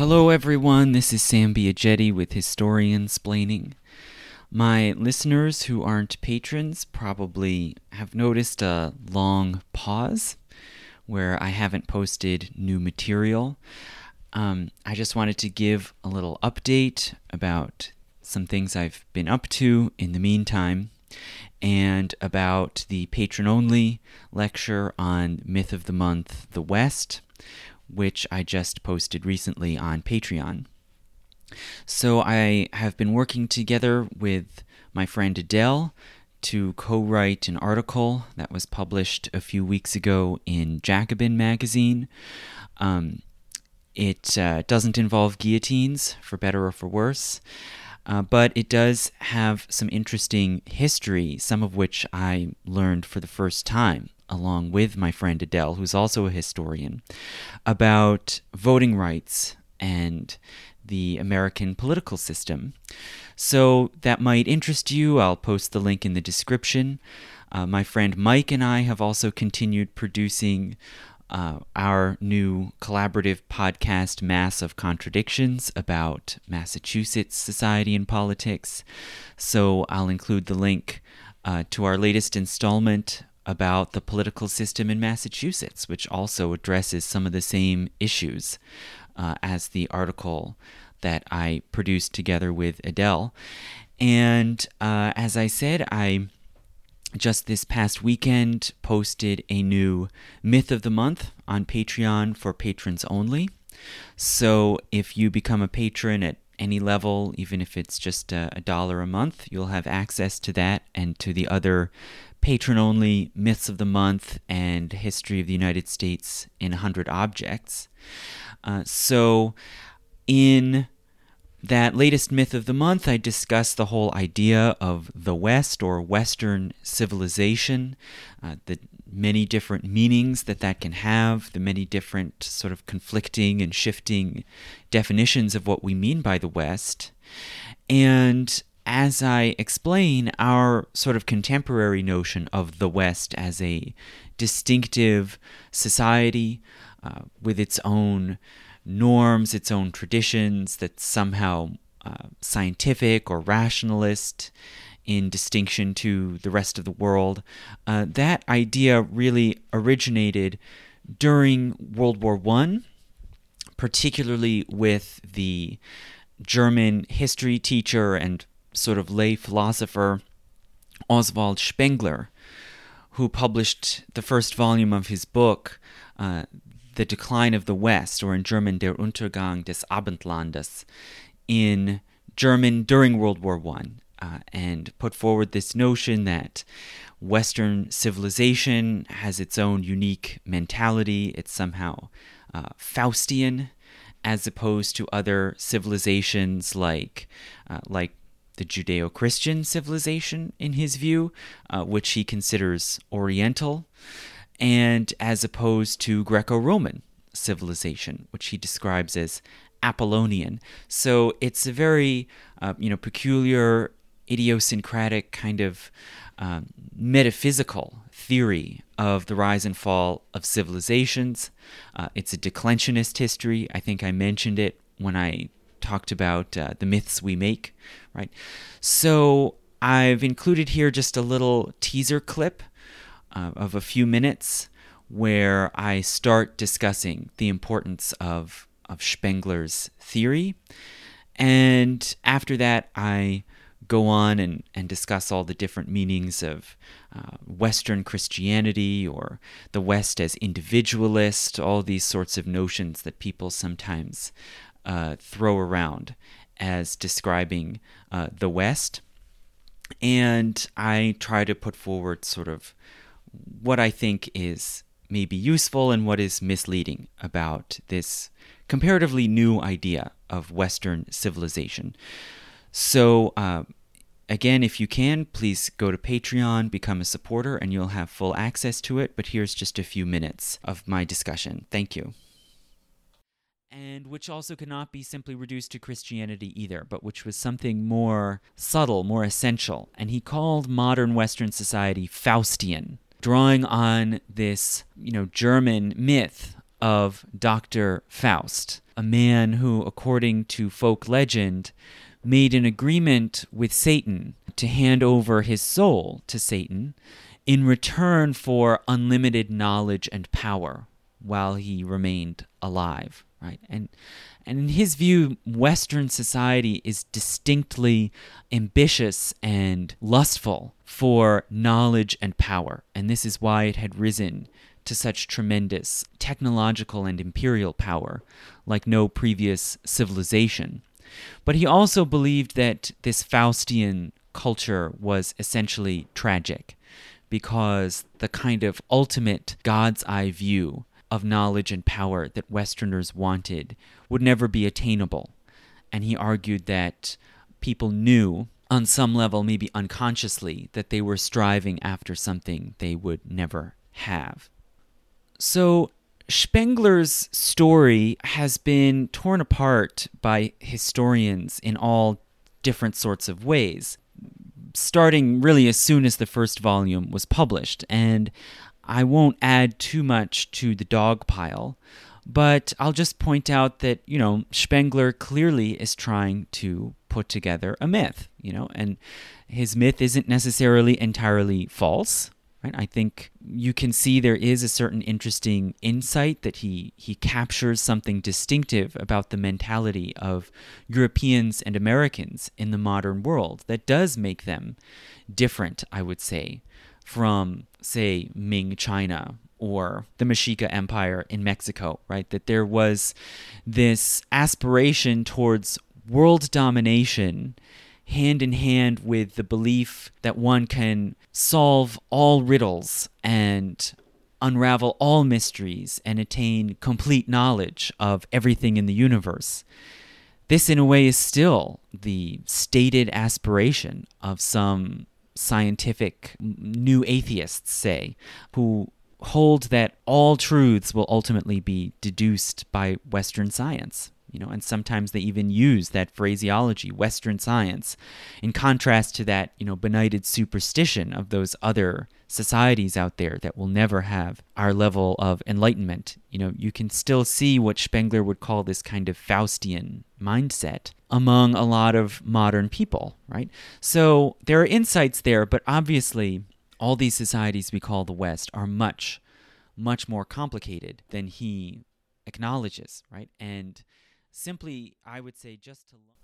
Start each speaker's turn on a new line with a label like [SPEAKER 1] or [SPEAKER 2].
[SPEAKER 1] Hello, everyone. This is Sam Biagetti with Historiansplaining. My listeners who aren't patrons probably have noticed a long pause where I haven't posted new material. Um, I just wanted to give a little update about some things I've been up to in the meantime and about the patron only lecture on Myth of the Month, The West, which I just posted recently on Patreon. So I have been working together with my friend Adele to co write an article that was published a few weeks ago in Jacobin magazine. Um, it uh, doesn't involve guillotines, for better or for worse, uh, but it does have some interesting history, some of which I learned for the first time along with my friend Adele, who's also a historian, about voting rights and the American political system. So that might interest you. I'll post the link in the description. Uh, my friend Mike and I have also continued producing uh, our new collaborative podcast, Mass of Contradictions, about Massachusetts society and politics. So I'll include the link uh, to our latest installment about the political system in Massachusetts, which also addresses some of the same issues uh, as the article that I produced together with Adele. And uh, as I said, I just this past weekend posted a new Myth of the Month on Patreon for patrons only. So if you become a patron at any level, even if it's just a, a dollar a month, you'll have access to that and to the other patron only Myths of the Month and History of the United States in 100 Objects. Uh, so, in that latest myth of the month, I discussed the whole idea of the West or Western civilization, uh, the many different meanings that that can have, the many different sort of conflicting and shifting definitions of what we mean by the West. And as I explain our sort of contemporary notion of the West as a distinctive society uh, with its own norms, its own traditions, that's somehow uh, scientific or rationalist in distinction to the rest of the world. Uh, that idea really originated during World War I, particularly with the German history teacher and sort of lay philosopher Oswald Spengler, who published the first volume of his book, uh, The Decline of the West, or in German, Der Untergang des Abendlandes, in German during World War I, uh, and put forward this notion that Western civilization has its own unique mentality. It's somehow uh, Faustian, as opposed to other civilizations like uh, like the Judeo Christian civilization, in his view, uh, which he considers Oriental, and as opposed to Greco Roman civilization, which he describes as Apollonian. So it's a very uh, you know peculiar, idiosyncratic kind of um, metaphysical theory of the rise and fall of civilizations. Uh, it's a declensionist history. I think I mentioned it when I talked about uh, the myths we make, right? So I've included here just a little teaser clip uh, of a few minutes where I start discussing the importance of, of Spengler's theory. And after that, I go on and, and discuss all the different meanings of uh, Western Christianity or the West as individualist, all these sorts of notions that people sometimes uh, throw around as describing uh, the West. And I try to put forward sort of what I think is maybe useful and what is misleading about this comparatively new idea of Western civilization. So, uh, again, if you can, please go to Patreon, become a supporter, and you'll have full access to it. But here's just a few minutes of my discussion. Thank you and which also cannot be simply reduced to Christianity either, but which was something more subtle, more essential. And he called modern Western society Faustian, drawing on this, you know, German myth of Dr. Faust, a man who, according to folk legend, made an agreement with Satan to hand over his soul to Satan in return for unlimited knowledge and power while he remained alive, right? And and in his view, Western society is distinctly ambitious and lustful for knowledge and power. And this is why it had risen to such tremendous technological and imperial power like no previous civilization. But he also believed that this Faustian culture was essentially tragic because the kind of ultimate God's eye view of knowledge and power that Westerners wanted would never be attainable. And he argued that people knew, on some level, maybe unconsciously, that they were striving after something they would never have. So, Spengler's story has been torn apart by historians in all different sorts of ways, starting really as soon as the first volume was published. And I won't add too much to the dog pile, but I'll just point out that, you know, Spengler clearly is trying to put together a myth, you know, and his myth isn't necessarily entirely false. Right? I think you can see there is a certain interesting insight that he he captures something distinctive about the mentality of Europeans and Americans in the modern world that does make them different, I would say, from, say, Ming China or the Mexica Empire in Mexico, right? That there was this aspiration towards world domination hand in hand with the belief that one can solve all riddles and unravel all mysteries and attain complete knowledge of everything in the universe. This, in a way, is still the stated aspiration of some scientific new atheists say, who hold that all truths will ultimately be deduced by Western science. You know, and sometimes they even use that phraseology, Western science, in contrast to that, you know, benighted superstition of those other societies out there that will never have our level of enlightenment. You know, you can still see what Spengler would call this kind of Faustian mindset among a lot of modern people, right? So there are insights there, but obviously, all these societies we call the West are much, much more complicated than he acknowledges, right? And simply, I would say, just to.